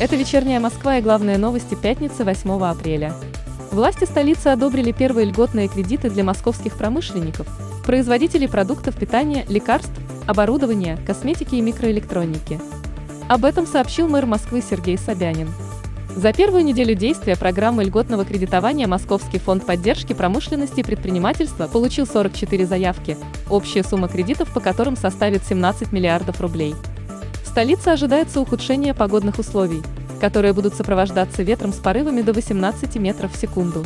Это вечерняя Москва и главные новости пятницы 8 апреля. Власти столицы одобрили первые льготные кредиты для московских промышленников, производителей продуктов питания, лекарств, оборудования, косметики и микроэлектроники. Об этом сообщил мэр Москвы Сергей Собянин. За первую неделю действия программы льготного кредитования Московский фонд поддержки промышленности и предпринимательства получил 44 заявки, общая сумма кредитов по которым составит 17 миллиардов рублей. Столице ожидается ухудшение погодных условий, которые будут сопровождаться ветром с порывами до 18 метров в секунду.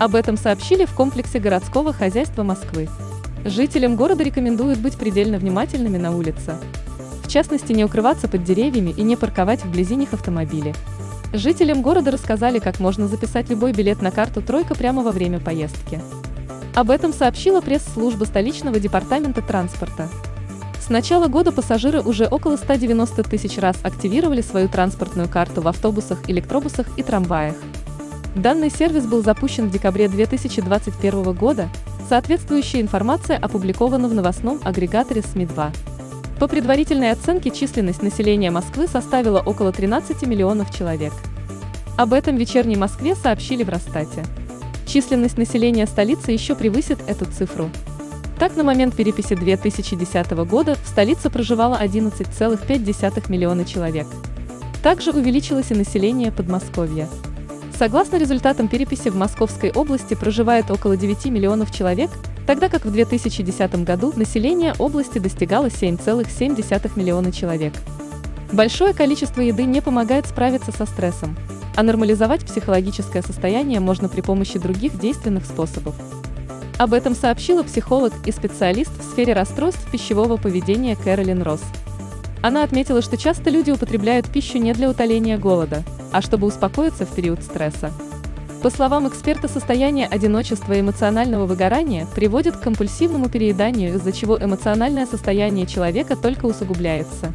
Об этом сообщили в комплексе городского хозяйства Москвы. Жителям города рекомендуют быть предельно внимательными на улице. В частности, не укрываться под деревьями и не парковать вблизи них автомобили. Жителям города рассказали, как можно записать любой билет на карту «Тройка» прямо во время поездки. Об этом сообщила пресс-служба столичного департамента транспорта. С начала года пассажиры уже около 190 тысяч раз активировали свою транспортную карту в автобусах, электробусах и трамваях. Данный сервис был запущен в декабре 2021 года, соответствующая информация опубликована в новостном агрегаторе СМИ-2. По предварительной оценке численность населения Москвы составила около 13 миллионов человек. Об этом вечерней Москве сообщили в Росстате. Численность населения столицы еще превысит эту цифру. Так, на момент переписи 2010 года в столице проживало 11,5 миллиона человек. Также увеличилось и население Подмосковья. Согласно результатам переписи в Московской области проживает около 9 миллионов человек, тогда как в 2010 году население области достигало 7,7 миллиона человек. Большое количество еды не помогает справиться со стрессом, а нормализовать психологическое состояние можно при помощи других действенных способов. Об этом сообщила психолог и специалист в сфере расстройств пищевого поведения Кэролин Росс. Она отметила, что часто люди употребляют пищу не для утоления голода, а чтобы успокоиться в период стресса. По словам эксперта, состояние одиночества и эмоционального выгорания приводит к компульсивному перееданию, из-за чего эмоциональное состояние человека только усугубляется.